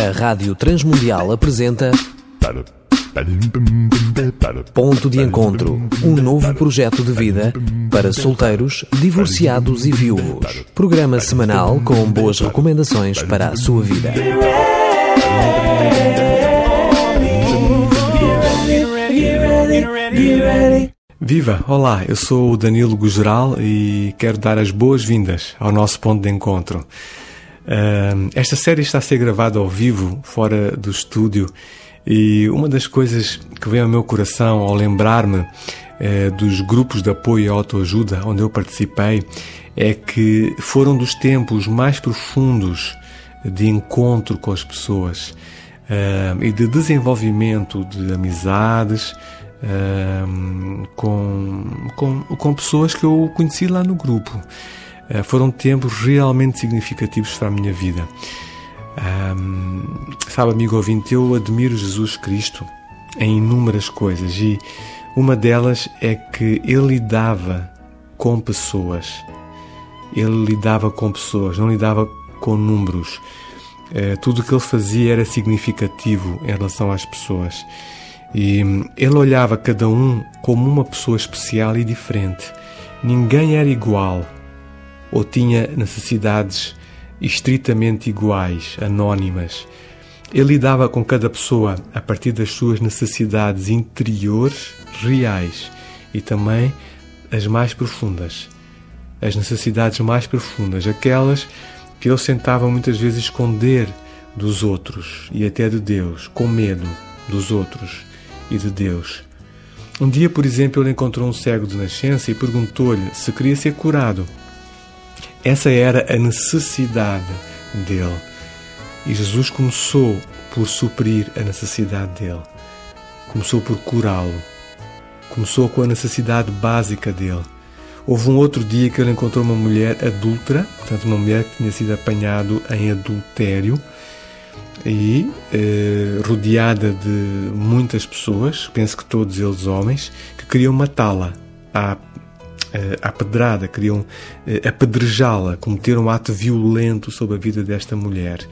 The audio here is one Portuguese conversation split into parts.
A Rádio Transmundial apresenta Ponto de Encontro, um novo projeto de vida para solteiros, divorciados e viúvos. Programa semanal com boas recomendações para a sua vida. Viva! Olá, eu sou o Danilo Gugeral e quero dar as boas-vindas ao nosso ponto de encontro. Esta série está a ser gravada ao vivo, fora do estúdio, e uma das coisas que vem ao meu coração ao lembrar-me uh, dos grupos de apoio e autoajuda onde eu participei é que foram dos tempos mais profundos de encontro com as pessoas e de desenvolvimento de amizades com, com, com pessoas que eu conheci lá no grupo. Uh, foram tempos realmente significativos para a minha vida. Um, sabe, amigo ouvinte, eu admiro Jesus Cristo em inúmeras coisas e uma delas é que ele lidava com pessoas. Ele lidava com pessoas, não lidava com números. Uh, tudo o que ele fazia era significativo em relação às pessoas. E ele olhava cada um como uma pessoa especial e diferente. Ninguém era igual ou tinha necessidades estritamente iguais, anónimas. Ele lidava com cada pessoa a partir das suas necessidades interiores reais e também as mais profundas. As necessidades mais profundas, aquelas que ele sentava muitas vezes esconder dos outros e até de Deus, com medo dos outros e de Deus. Um dia, por exemplo, ele encontrou um cego de nascença e perguntou-lhe se queria ser curado. Essa era a necessidade dele. E Jesus começou por suprir a necessidade dele. Começou por curá-lo. Começou com a necessidade básica dele. Houve um outro dia que ele encontrou uma mulher adulta, portanto, uma mulher que tinha sido apanhado em adultério e eh, rodeada de muitas pessoas, penso que todos eles homens, que queriam matá-la à, à pedrada, queriam eh, apedrejá-la, cometer um ato violento sobre a vida desta mulher.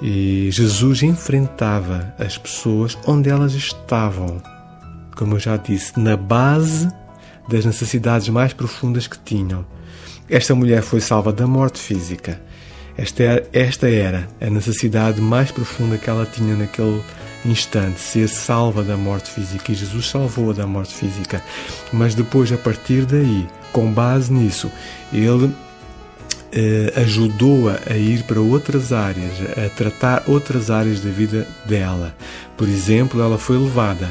E Jesus enfrentava as pessoas onde elas estavam, como eu já disse, na base das necessidades mais profundas que tinham. Esta mulher foi salva da morte física esta era, esta era a necessidade mais profunda que ela tinha naquele instante, ser salva da morte física. E Jesus salvou-a da morte física. Mas depois, a partir daí, com base nisso, ele eh, ajudou-a a ir para outras áreas, a tratar outras áreas da vida dela. Por exemplo, ela foi levada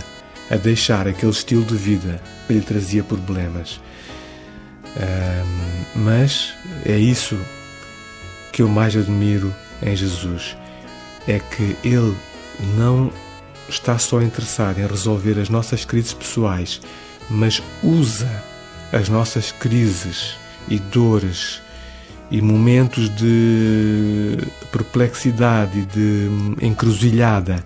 a deixar aquele estilo de vida que lhe trazia problemas. Um, mas é isso que eu mais admiro em Jesus é que Ele não está só interessado em resolver as nossas crises pessoais, mas usa as nossas crises e dores e momentos de perplexidade e de encruzilhada.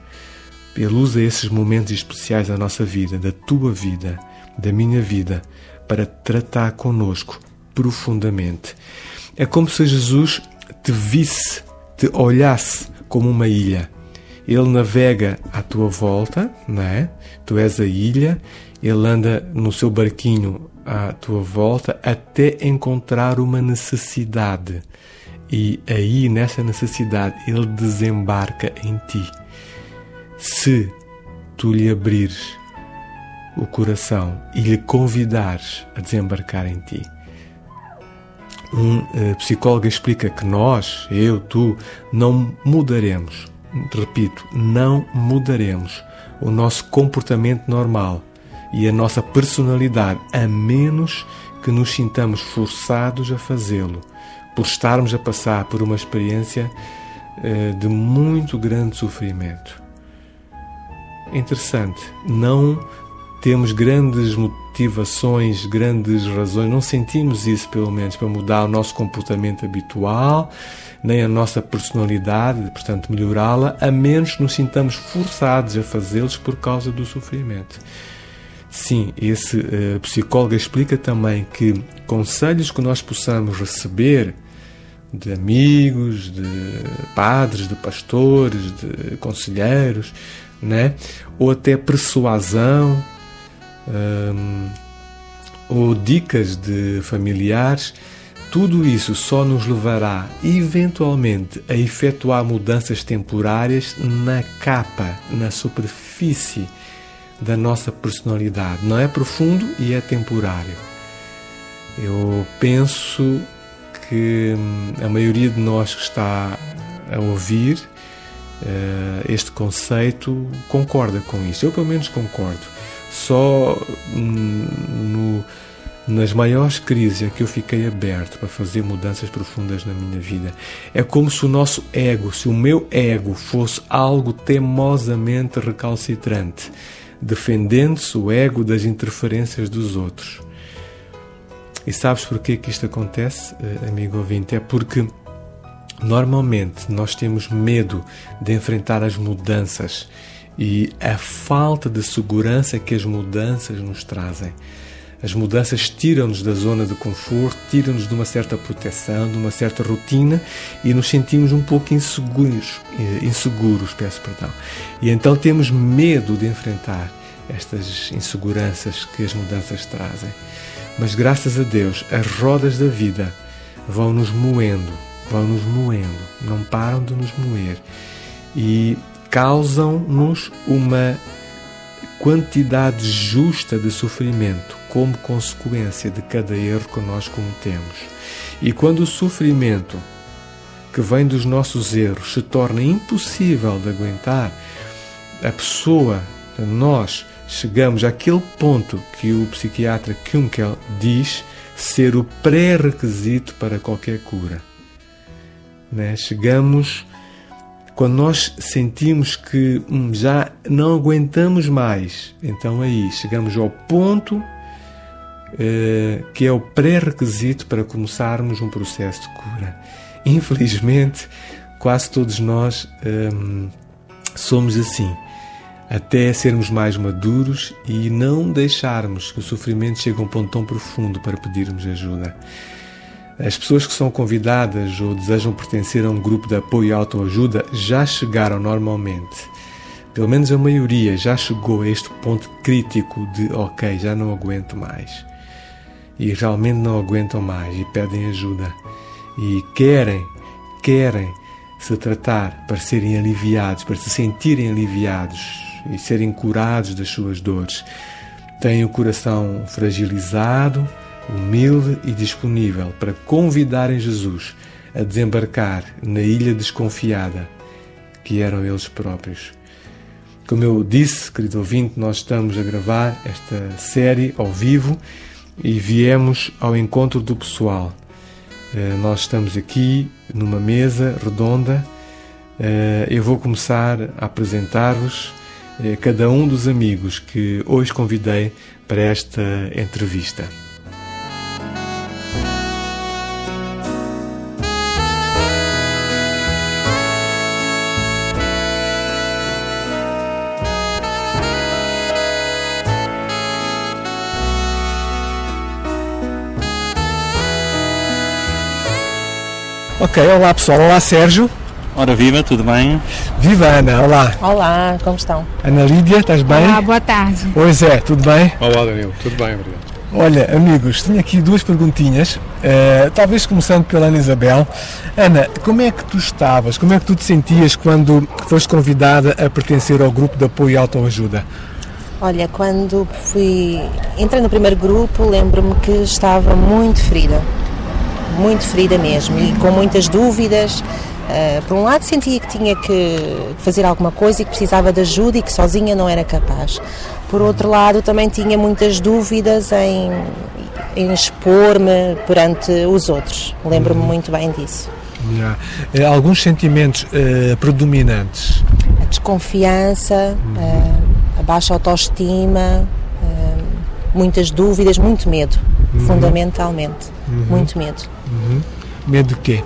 Ele usa esses momentos especiais da nossa vida, da tua vida, da minha vida, para tratar conosco profundamente. É como se Jesus te visse, te olhasse como uma ilha. Ele navega à tua volta, não é? Tu és a ilha, ele anda no seu barquinho à tua volta até encontrar uma necessidade. E aí, nessa necessidade, ele desembarca em ti. Se tu lhe abrires o coração e lhe convidares a desembarcar em ti um uh, psicólogo explica que nós, eu, tu, não mudaremos. Repito, não mudaremos o nosso comportamento normal e a nossa personalidade, a menos que nos sintamos forçados a fazê-lo, por estarmos a passar por uma experiência uh, de muito grande sofrimento. Interessante, não temos grandes motivações, grandes razões, não sentimos isso pelo menos para mudar o nosso comportamento habitual, nem a nossa personalidade, portanto melhorá-la, a menos que nos sintamos forçados a fazê-los por causa do sofrimento. Sim, esse uh, psicólogo explica também que conselhos que nós possamos receber de amigos, de padres, de pastores, de conselheiros, né? ou até persuasão, hum, ou dicas de familiares, tudo isso só nos levará eventualmente a efetuar mudanças temporárias na capa, na superfície da nossa personalidade. Não é profundo e é temporário. Eu penso que hum, a maioria de nós que está a ouvir uh, este conceito concorda com isto. Eu, pelo menos, concordo. Só hum, no, nas maiores crises é que eu fiquei aberto para fazer mudanças profundas na minha vida. É como se o nosso ego, se o meu ego fosse algo temosamente recalcitrante, defendendo-se o ego das interferências dos outros. E sabes porquê que isto acontece, eh, amigo ouvinte? É porque normalmente nós temos medo de enfrentar as mudanças e a falta de segurança que as mudanças nos trazem. As mudanças tiram-nos da zona de conforto, tiram-nos de uma certa proteção, de uma certa rotina e nos sentimos um pouco inseguros, eh, inseguros, peço perdão. E então temos medo de enfrentar estas inseguranças que as mudanças trazem. Mas graças a Deus, as rodas da vida vão nos moendo, vão nos moendo, não param de nos moer e causam-nos uma quantidade justa de sofrimento como consequência de cada erro que nós cometemos. E quando o sofrimento que vem dos nossos erros se torna impossível de aguentar, a pessoa, nós, chegamos àquele ponto que o psiquiatra Kunkel diz ser o pré-requisito para qualquer cura. Né? Chegamos quando nós sentimos que hum, já não aguentamos mais, então aí chegamos ao ponto que é o pré-requisito para começarmos um processo de cura. Infelizmente, quase todos nós hum, somos assim até sermos mais maduros e não deixarmos que o sofrimento chegue a um ponto tão profundo para pedirmos ajuda. As pessoas que são convidadas ou desejam pertencer a um grupo de apoio e autoajuda já chegaram normalmente. Pelo menos a maioria já chegou a este ponto crítico de ok, já não aguento mais. E realmente não aguentam mais e pedem ajuda. E querem, querem se tratar para serem aliviados, para se sentirem aliviados e serem curados das suas dores. Têm o coração fragilizado, humilde e disponível para convidarem Jesus a desembarcar na ilha desconfiada que eram eles próprios. Como eu disse, querido ouvinte, nós estamos a gravar esta série ao vivo e viemos ao encontro do pessoal. Eh, nós estamos aqui numa mesa redonda. Eh, eu vou começar a apresentar-vos eh, cada um dos amigos que hoje convidei para esta entrevista. Ok, olá pessoal, olá Sérgio. Ora viva, tudo bem? Viva Ana, olá. Olá, como estão? Ana Lídia, estás bem? Olá, boa tarde. Pois é, tudo bem? Olá Danilo, tudo bem, obrigado. Olha, amigos, tenho aqui duas perguntinhas, uh, talvez começando pela Ana Isabel. Ana, como é que tu estavas, como é que tu te sentias quando foste convidada a pertencer ao grupo de apoio e autoajuda? Olha, quando fui, entrei no primeiro grupo, lembro-me que estava muito ferida, muito ferida mesmo, e com muitas dúvidas, Uh, por um lado sentia que tinha que fazer alguma coisa e que precisava de ajuda e que sozinha não era capaz. Por outro lado também tinha muitas dúvidas em, em expor-me perante os outros. Lembro-me uhum. muito bem disso. Yeah. Eh, alguns sentimentos uh, predominantes? A desconfiança, uhum. uh, a baixa autoestima, muitas dúvidas, muito medo, uhum. fundamentalmente. Uhum. Muito medo. Uhum. Medo de quê?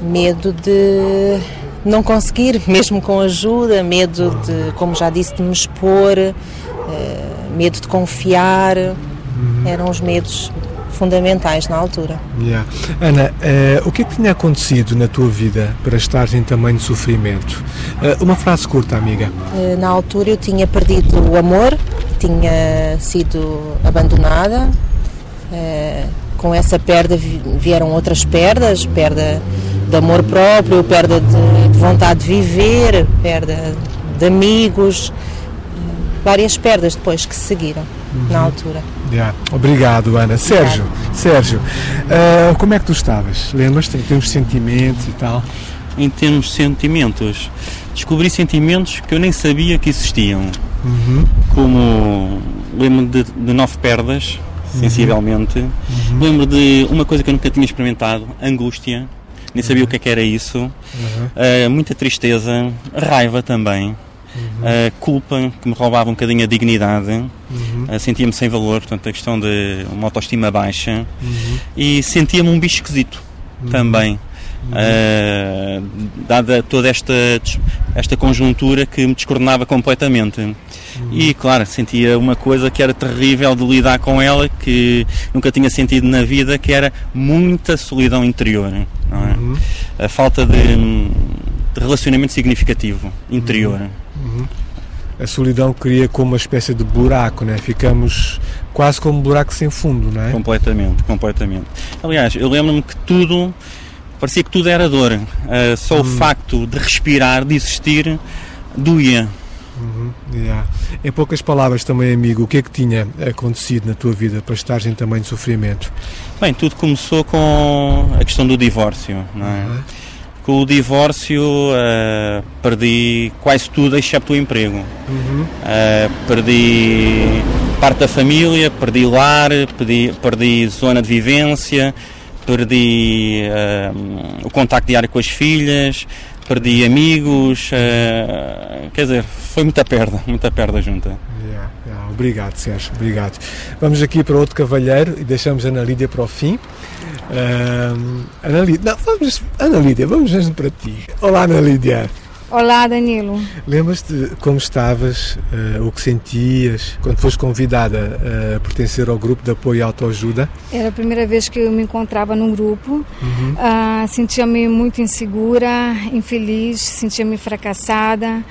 medo de não conseguir, mesmo com ajuda, medo de, como já disse, de me expor, uh, medo de confiar. Uhum. Eram os medos fundamentais na altura. Yeah. Ana, uh, o que é que tinha acontecido na tua vida para estares em tamanho sofrimento? Uh, uma frase curta, amiga. Uh, na altura eu tinha perdido o amor, tinha sido abandonada. Com essa perda vieram outras perdas, perda de amor próprio, perda de, de vontade de viver, perda de amigos, várias perdas depois que se seguiram uhum. na altura. Yeah. Obrigado, Ana. Obrigado. Sérgio, Sérgio uh, como é que tu estavas? Lembras-te em termos de sentimentos e tal? Em termos de sentimentos, descobri sentimentos que eu nem sabia que existiam. Uhum. Como lembro de, de nove perdas. Sensivelmente. Uhum. Lembro de uma coisa que eu nunca tinha experimentado, angústia. Nem sabia o que, é que era isso. Uh, muita tristeza, raiva também uhum. culpa que me roubava um bocadinho a dignidade, uhum. sentia-me sem valor, portanto, a questão de uma autoestima baixa uhum. e sentia-me um bicho esquisito uhum. também. Uh, dada toda esta, esta conjuntura que me descoordenava completamente. Uhum. E claro, sentia uma coisa que era terrível de lidar com ela, que nunca tinha sentido na vida, que era muita solidão interior. É? Uhum. A falta de, de relacionamento significativo interior. Uhum. A solidão cria como uma espécie de buraco, né? Ficamos quase como um buraco sem fundo, não é? Completamente, completamente. Aliás, eu lembro-me que tudo, parecia que tudo era dor. Uh, só uhum. o facto de respirar, de existir, doía. Uhum, yeah. Em poucas palavras também, amigo, o que é que tinha acontecido na tua vida para estares em tamanho de sofrimento? Bem, tudo começou com a questão do divórcio, não é? Uhum. Com o divórcio uh, perdi quase tudo excepto o emprego. Uhum. Uh, perdi parte da família, perdi lar, perdi, perdi zona de vivência, perdi uh, o contacto diário com as filhas, perdi amigos, quer dizer, foi muita perda, muita perda junta. Yeah, yeah. Obrigado, Sérgio, obrigado. Vamos aqui para outro cavalheiro e deixamos a Ana Lídia para o fim. Uh, Ana Lídia, não, vamos, Ana Lídia, vamos mesmo para ti. Olá, Ana Lídia. Olá, Danilo. Lembras-te como estavas, uh, o que sentias quando foste convidada a pertencer ao grupo de apoio e autoajuda? Era a primeira vez que eu me encontrava num grupo. Uhum. Uh, sentia-me muito insegura, infeliz, sentia-me fracassada.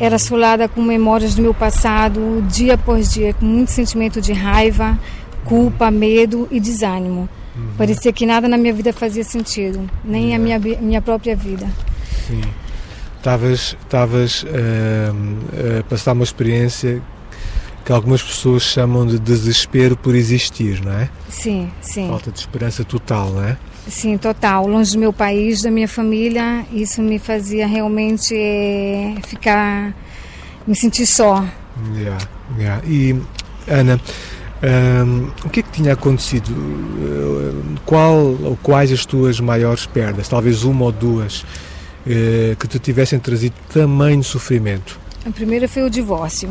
Era assolada com memórias do meu passado, dia após dia, com muito sentimento de raiva, culpa, medo e desânimo. Uhum. Parecia que nada na minha vida fazia sentido, nem uhum. a minha, minha própria vida. Sim. Estavas, estavas uh, a passar uma experiência que algumas pessoas chamam de desespero por existir, não é? Sim, sim. Falta de esperança total, não é? Sim, total. Longe do meu país, da minha família, isso me fazia realmente é, ficar, me sentir só. Yeah, yeah. E, Ana, um, o que é que tinha acontecido? Qual ou quais as tuas maiores perdas? Talvez uma ou duas eh, que te tivessem trazido tamanho sofrimento? A primeira foi o divórcio,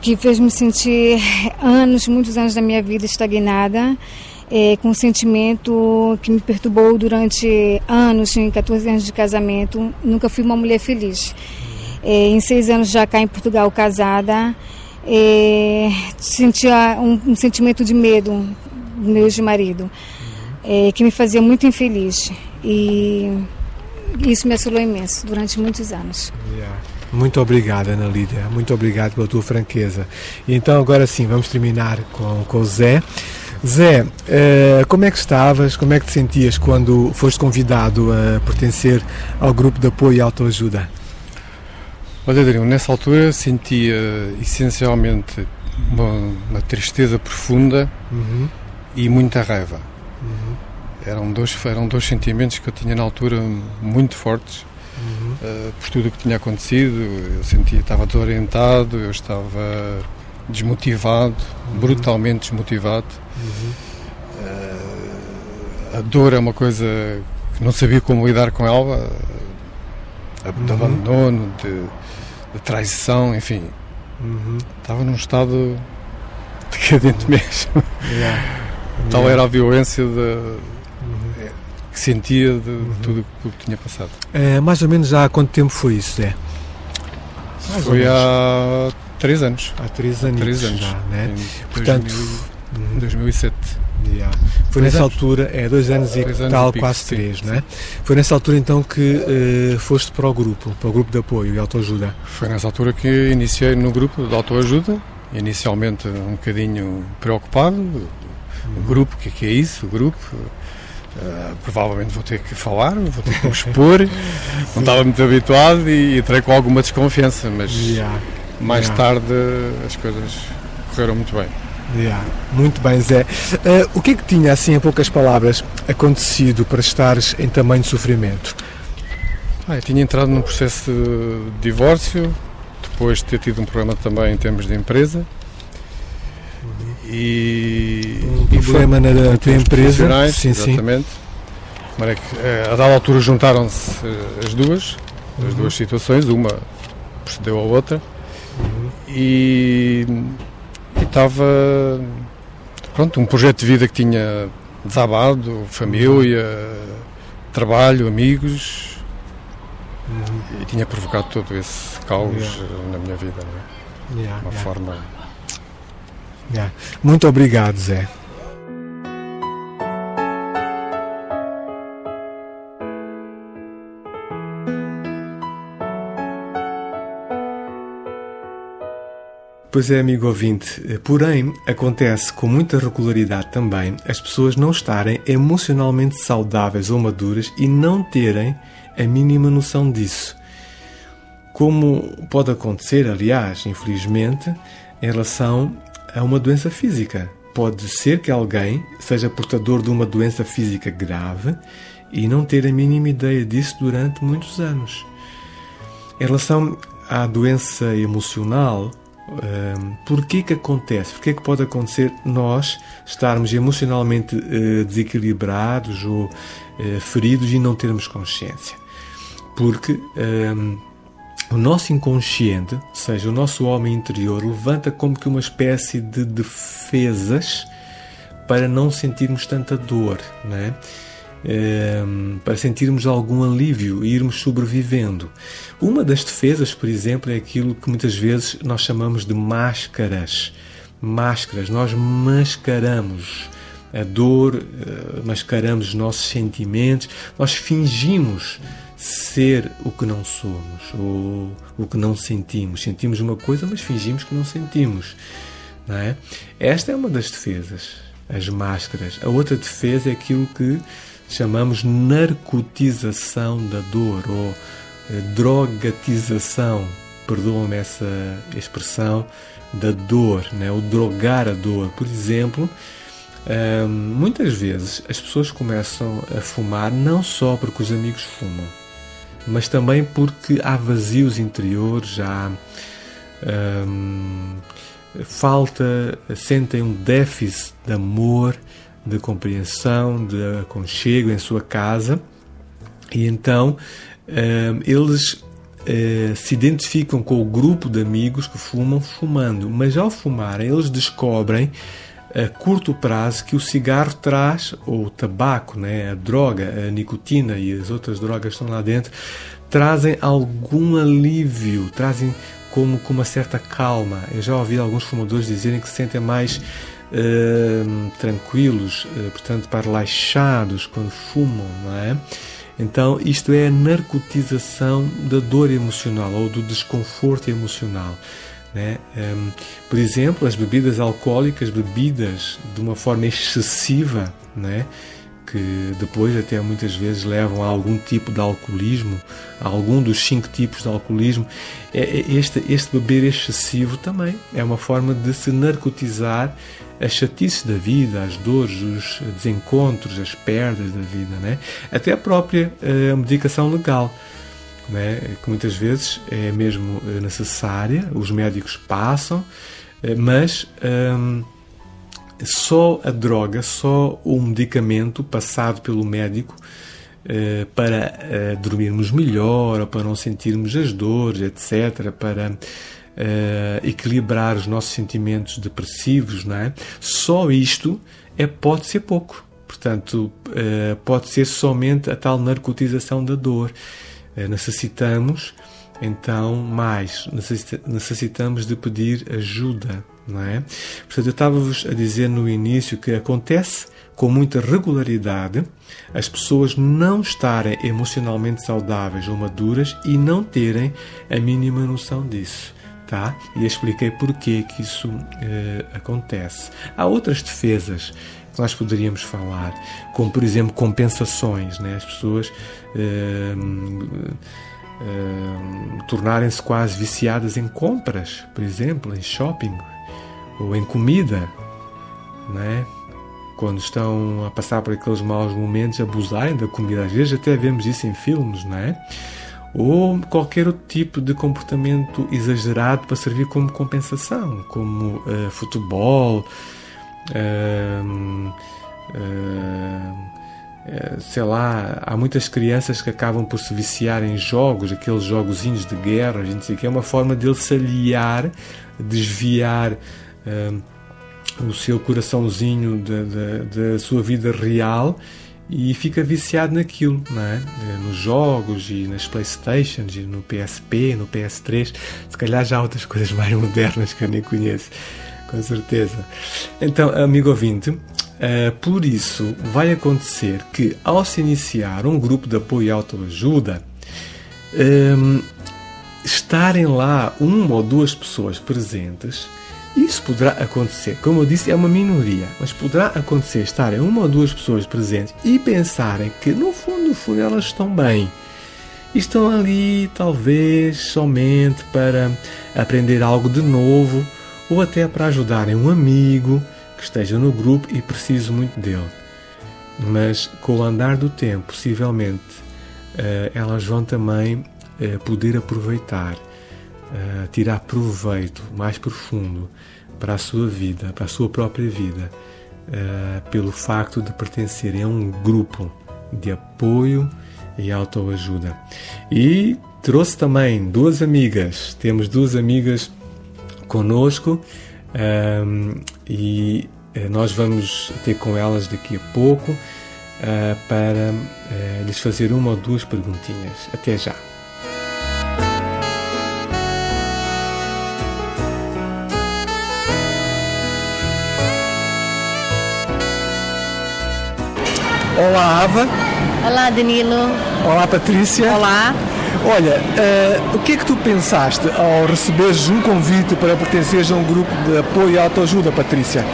que fez-me sentir anos, muitos anos da minha vida estagnada. É, com um sentimento que me perturbou durante anos, em 14 anos de casamento. Nunca fui uma mulher feliz. É, em seis anos já cá em Portugal casada, é, sentia um, um, sentimento de medo do meu ex-marido, é, que me fazia muito infeliz. E isso me assolou imenso durante muitos anos. Yeah. Muito obrigado, Ana Lídia. Muito obrigado pela tua franqueza. E então, agora sim, vamos terminar com, com o Zé. Zé, uh, como é que estavas, como é que te sentias quando foste convidado a pertencer ao grupo de apoio e autoajuda? Olha, Adriano, nessa altura sentia essencialmente uma, uma tristeza profunda uhum. e muita raiva. Uhum. Eram, dois, eram dois sentimentos que eu tinha na altura muito fortes uhum. uh, por tudo o que tinha acontecido. Eu sentia, estava desorientado, eu estava desmotivado, uhum. brutalmente desmotivado. Uh, a dor é uma coisa que não sabia como lidar com ela, de abandono, de de traição, enfim. Uhum. Estava num estado decadente mesmo. Yeah. Tal era a violência de, uhum. Que sentia de, uhum. tudo o que tinha passado. É, mais ou menos há quanto tempo foi isso, Zé? foi há três anos. Há três anos. Três anos. Já, né? Portanto, em 2007. Yeah. Foi Dois nessa anos. altura, é dois anos e Dois anos tal, e pico, quase sim, três, é? sim. Foi nessa altura então que eh, foste para o grupo, para o grupo de apoio e autoajuda. Foi nessa altura que iniciei no grupo de autoajuda, inicialmente um bocadinho preocupado. O grupo, o que é que é isso? O grupo. Ah, provavelmente vou ter que falar, vou ter que me expor. Não estava muito habituado e entrei com alguma desconfiança, mas Yeah. mais Yeah. tarde as coisas correram muito bem. Yeah. Muito bem, Zé. Eh, o que é que tinha, assim, em poucas palavras, acontecido para estares em tamanho sofrimento? Ah, eu tinha entrado num processo de divórcio, depois de ter tido um problema também em termos de empresa. E, Um e problema na tua empresa? Sim, sim. exatamente. Que, eh, a dada altura juntaram-se eh, as duas, Uhum. as duas situações, uma precedeu a outra. E e estava pronto, um projeto de vida que tinha desabado, família, trabalho, amigos e tinha provocado todo esse caos Yeah. eh, na minha vida, não é? Yeah, uma yeah, forma. Yeah. Muito obrigado, Zé. Pois é, amigo ouvinte, porém acontece com muita regularidade também as pessoas não estarem emocionalmente saudáveis ou maduras e não terem a mínima noção disso. Como pode acontecer, aliás, infelizmente, em relação a uma doença física. Pode ser que alguém seja portador de uma doença física grave e não ter a mínima ideia disso durante muitos anos. Em relação à doença emocional, hum, por que que acontece? Por que que pode acontecer nós estarmos emocionalmente eh, desequilibrados ou eh, feridos e não termos consciência? Porque hum, o nosso inconsciente, ou seja, o nosso homem interior, levanta como que uma espécie de defesas para não sentirmos tanta dor, não é? Ehm, para sentirmos algum alívio e irmos sobrevivendo. Uma das defesas, por exemplo, é aquilo que muitas vezes nós chamamos de máscaras. Máscaras, nós mascaramos a dor, eh, mascaramos os nossos sentimentos, nós fingimos ser o que não somos ou o que não sentimos. Sentimos uma coisa, mas fingimos que não sentimos. Não é? Esta é uma das defesas, as máscaras. A outra defesa é aquilo que chamamos narcotização da dor ou eh, drogatização, perdoam-me essa expressão, da dor, né? o drogar a dor. Por exemplo, hum, muitas vezes as pessoas começam a fumar não só porque os amigos fumam, mas também porque há vazios interiores, há hum, falta, sentem um déficit de amor, de compreensão, de aconchego em sua casa. E então hum, eles eh, se identificam com o grupo de amigos que fumam fumando, mas ao fumarem eles descobrem a curto prazo que o cigarro traz, ou o tabaco, né, a droga, a nicotina e as outras drogas que estão lá dentro, trazem algum alívio, trazem como com uma certa calma. Eu já ouvi alguns fumadores dizerem que se sentem mais eh, tranquilos, eh, portanto, mais relaxados quando fumam, não é? Então, isto é a narcotização da dor emocional ou do desconforto emocional. Né? Um, por exemplo, as bebidas alcoólicas, bebidas de uma forma excessiva, né? que depois até muitas vezes levam a algum tipo de alcoolismo, a algum dos cinco tipos de alcoolismo. É- é Este, este beber excessivo também é uma forma de se narcotizar as chatices da vida, as dores, os desencontros, as perdas da vida, né? até a própria eh, medicação legal né, que muitas vezes é mesmo eh, necessária, os médicos passam, eh, mas hum, só a droga, só o medicamento passado pelo médico eh, para dormirmos melhor, ou para não sentirmos as dores, etc., para equilibrar os nossos sentimentos depressivos, não é? Só isto é, pode ser pouco. Portanto, pode ser somente a tal narcotização da dor. Eh, necessitamos então mais necessita- necessitamos de pedir ajuda não é? Portanto, eu estava-vos a dizer no início que acontece com muita regularidade as pessoas não estarem emocionalmente saudáveis ou maduras e não terem a mínima noção disso. Tá? E expliquei porquê que isso eh, acontece. Há outras defesas nós poderíamos falar, como por exemplo compensações, né? as pessoas eh, eh, tornarem-se quase viciadas em compras, por exemplo, em shopping ou em comida, né? quando estão a passar por aqueles maus momentos, abusarem da comida. Às vezes até vemos isso em filmes, não é? Ou qualquer outro tipo de comportamento exagerado para servir como compensação, como uh, futebol, sei lá, há muitas crianças que acabam por se viciar em jogos, aqueles jogozinhos de guerra, a gente sei que é uma forma de ele se aliar, desviar o seu coraçãozinho da, da, sua vida real e fica viciado naquilo, não é? nos jogos e nas Playstations e no PSP, no PS3. Se calhar já há outras coisas mais modernas que eu nem conheço, com certeza. Então, amigo ouvinte, uh, por isso vai acontecer que ao se iniciar um grupo de apoio e autoajuda, um, ehm, estarem lá uma ou duas pessoas presentes isso poderá acontecer, como eu disse, é uma minoria, mas poderá acontecer estarem uma ou duas pessoas presentes e pensarem que no fundo, no fundo elas estão bem. E estão ali talvez somente para aprender algo de novo ou até para ajudarem um amigo que esteja no grupo e precise muito dele. Mas com o andar do tempo, possivelmente, eh, elas vão também eh, poder aproveitar uh, tirar proveito mais profundo para a sua vida, para a sua própria vida, pelo facto de pertencerem a um grupo de apoio e autoajuda. E trouxe também duas amigas, temos duas amigas conosco um, e eh, nós vamos ter com elas daqui a pouco uh, para uh, lhes fazer uma ou duas perguntinhas. Até já! Olá, Ava. Olá, Danilo. Olá, Patrícia. Olá. Olha, uh, o que é que tu pensaste ao receberes um convite para pertenceres a um grupo de apoio e autoajuda, Patrícia?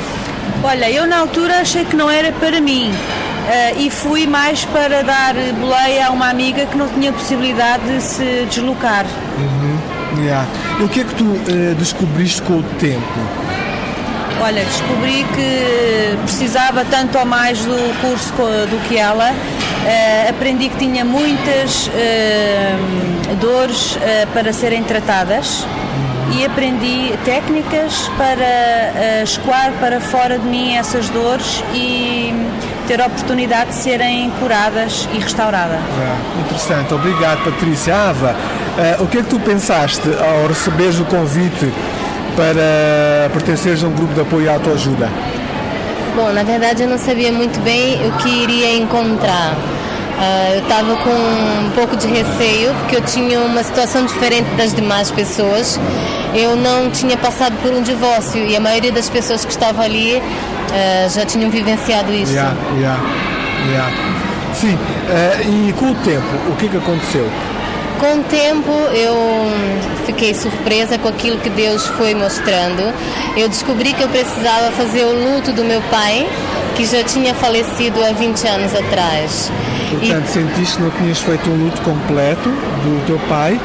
Olha, eu na altura achei que não era para mim uh, e fui mais para dar boleia a uma amiga que não tinha possibilidade de se deslocar. Uhum. Yeah. E o que é que tu uh, descobriste com o tempo? Olha, descobri que precisava tanto ou mais do curso do que ela. Uh, aprendi que tinha muitas uh, dores uh, para serem tratadas e aprendi técnicas para escoar para fora de mim essas dores e ter a oportunidade de serem curadas e restauradas. É, interessante, obrigado Patrícia. Ava, o que é que tu pensaste ao receberes o convite para pertenceres a um grupo de apoio à autoajuda? Bom, na verdade eu não sabia muito bem o que iria encontrar. Uh, eu estava com um pouco de receio, porque eu tinha uma situação diferente das demais pessoas. Eu não tinha passado por um divórcio e a maioria das pessoas que estavam ali uh, já tinham vivenciado isso. Yeah, yeah, yeah. Sim, uh, e com o tempo, o que, que aconteceu? Com o tempo eu fiquei surpresa com aquilo que Deus foi mostrando. Eu descobri que eu precisava fazer o luto do meu pai, que já tinha falecido há 20 anos atrás. Portanto, e... sentiste que não tinhas feito um luto completo do teu pai?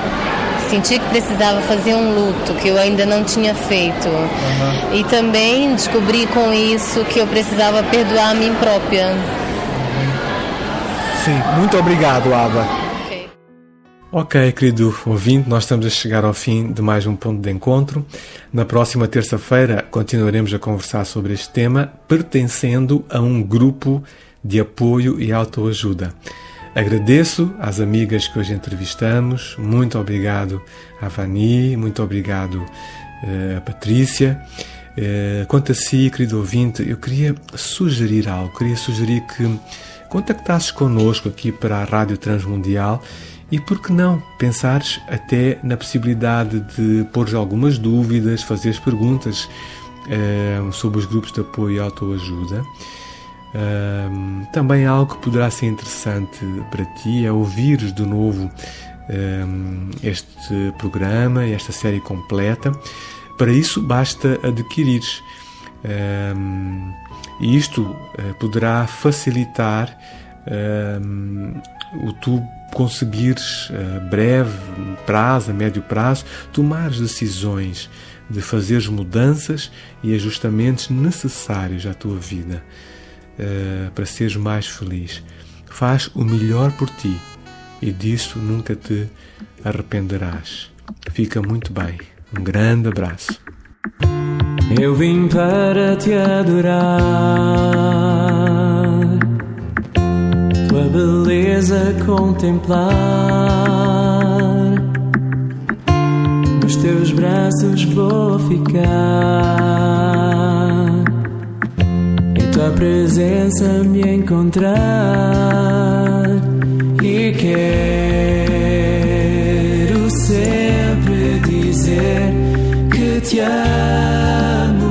Senti que precisava fazer um luto que eu ainda não tinha feito. Uhum. E também descobri com isso que eu precisava perdoar a mim própria. Sim, muito obrigado, Ava. Ok, querido ouvinte, nós estamos a chegar ao fim de mais um ponto de encontro. Na próxima terça-feira continuaremos a conversar sobre este tema, pertencendo a um grupo de apoio e autoajuda. Agradeço às amigas que hoje entrevistamos, muito obrigado à Vani, muito obrigado uh, à Patrícia. Uh, quanto a si, querido ouvinte, eu queria sugerir algo, queria sugerir que contactasses connosco aqui para a Rádio Transmundial e por que não pensares até na possibilidade de pôr algumas dúvidas, fazeres perguntas uh, sobre os grupos de apoio e autoajuda. Uh, também algo que poderá ser interessante para ti é ouvires de novo este programa, esta série completa. Para isso, basta adquirires. E isto poderá facilitar o tu conseguires a breve prazo, a médio prazo, tomar decisões de fazer mudanças e ajustamentos necessários à tua vida uh, para seres mais feliz. Faz o melhor por ti e disso nunca te arrependerás. Fica muito bem. Um grande abraço. Eu vim para te adorar beleza contemplar. Nos teus braços vou ficar, em tua presença me encontrar e quero sempre dizer que te amo.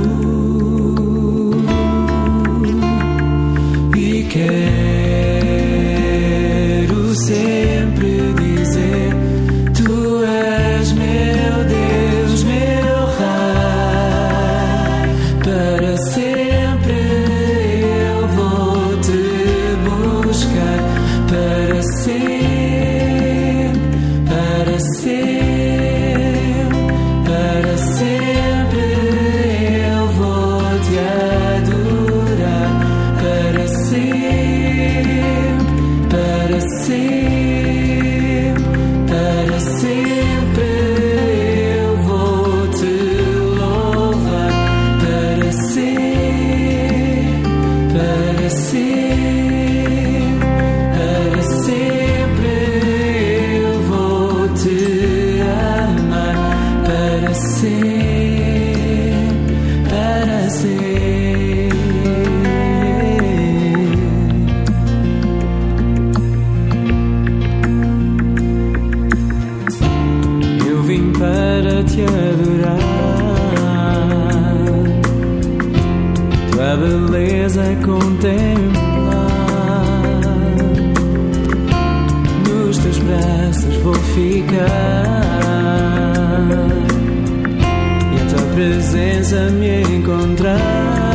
presença me encontrar.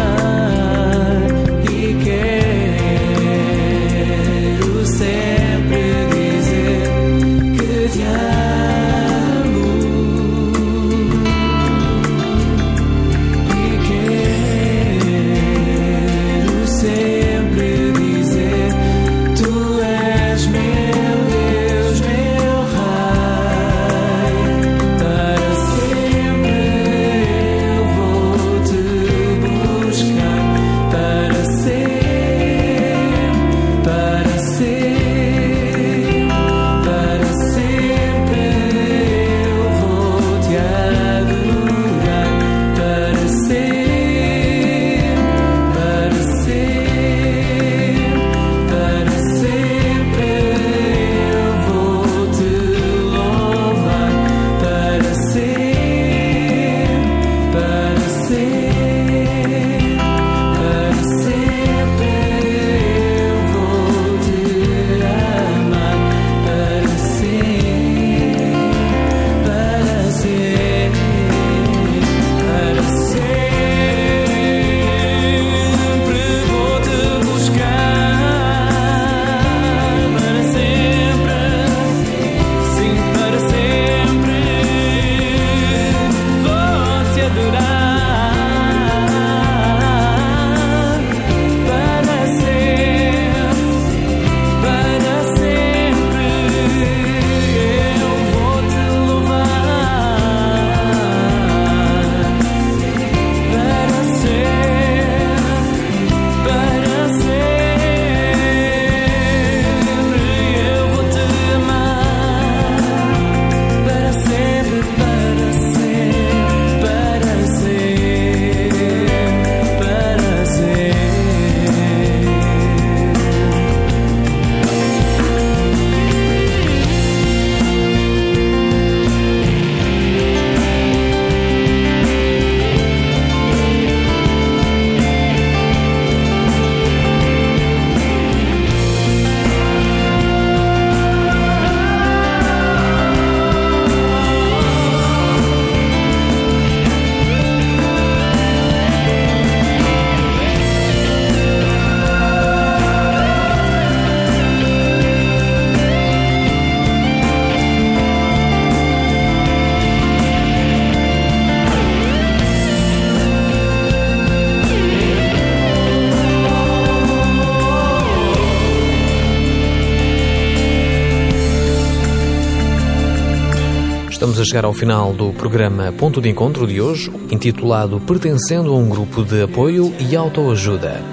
Estamos a chegar ao final do programa Ponto de Encontro de hoje, intitulado Pertencendo a um Grupo de Apoio e Autoajuda.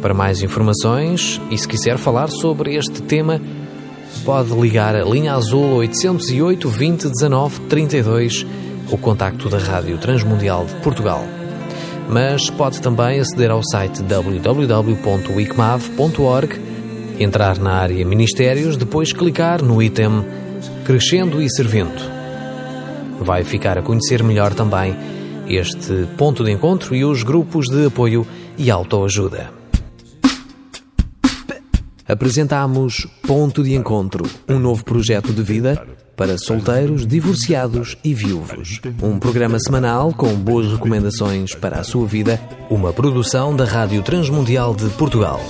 Para mais informações e se quiser falar sobre este tema, pode ligar a linha azul 808 20 19 32, o contacto da Rádio Transmundial de Portugal. Mas pode também aceder ao site www.wicmav.org, entrar na área Ministérios, depois clicar no item Crescendo e Servindo. Vai ficar a conhecer melhor também este ponto de encontro e os grupos de apoio e autoajuda. Apresentamos Ponto de Encontro, um novo projeto de vida para solteiros, divorciados e viúvos. Um programa semanal com boas recomendações para a sua vida, uma produção da Rádio Transmundial de Portugal.